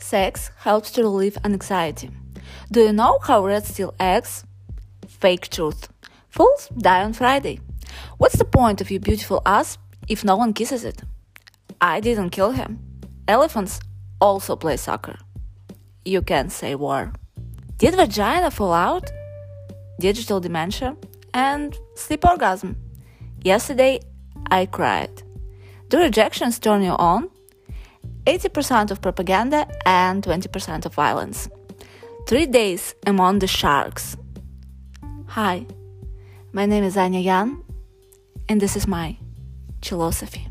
Sex helps to relieve anxiety. Do you know how red steal acts? Fake truth. Fools die on Friday. What's the point of your beautiful ass if no one kisses it? I didn't kill him. Elephants also play soccer. You can't say war. Did vagina fall out? Digital dementia and sleep orgasm. Yesterday I cried. Do rejections turn you on? 80% of propaganda and 20% of violence. Three days among the sharks. Hi, my name is Anya Yan, and this is my philosophy.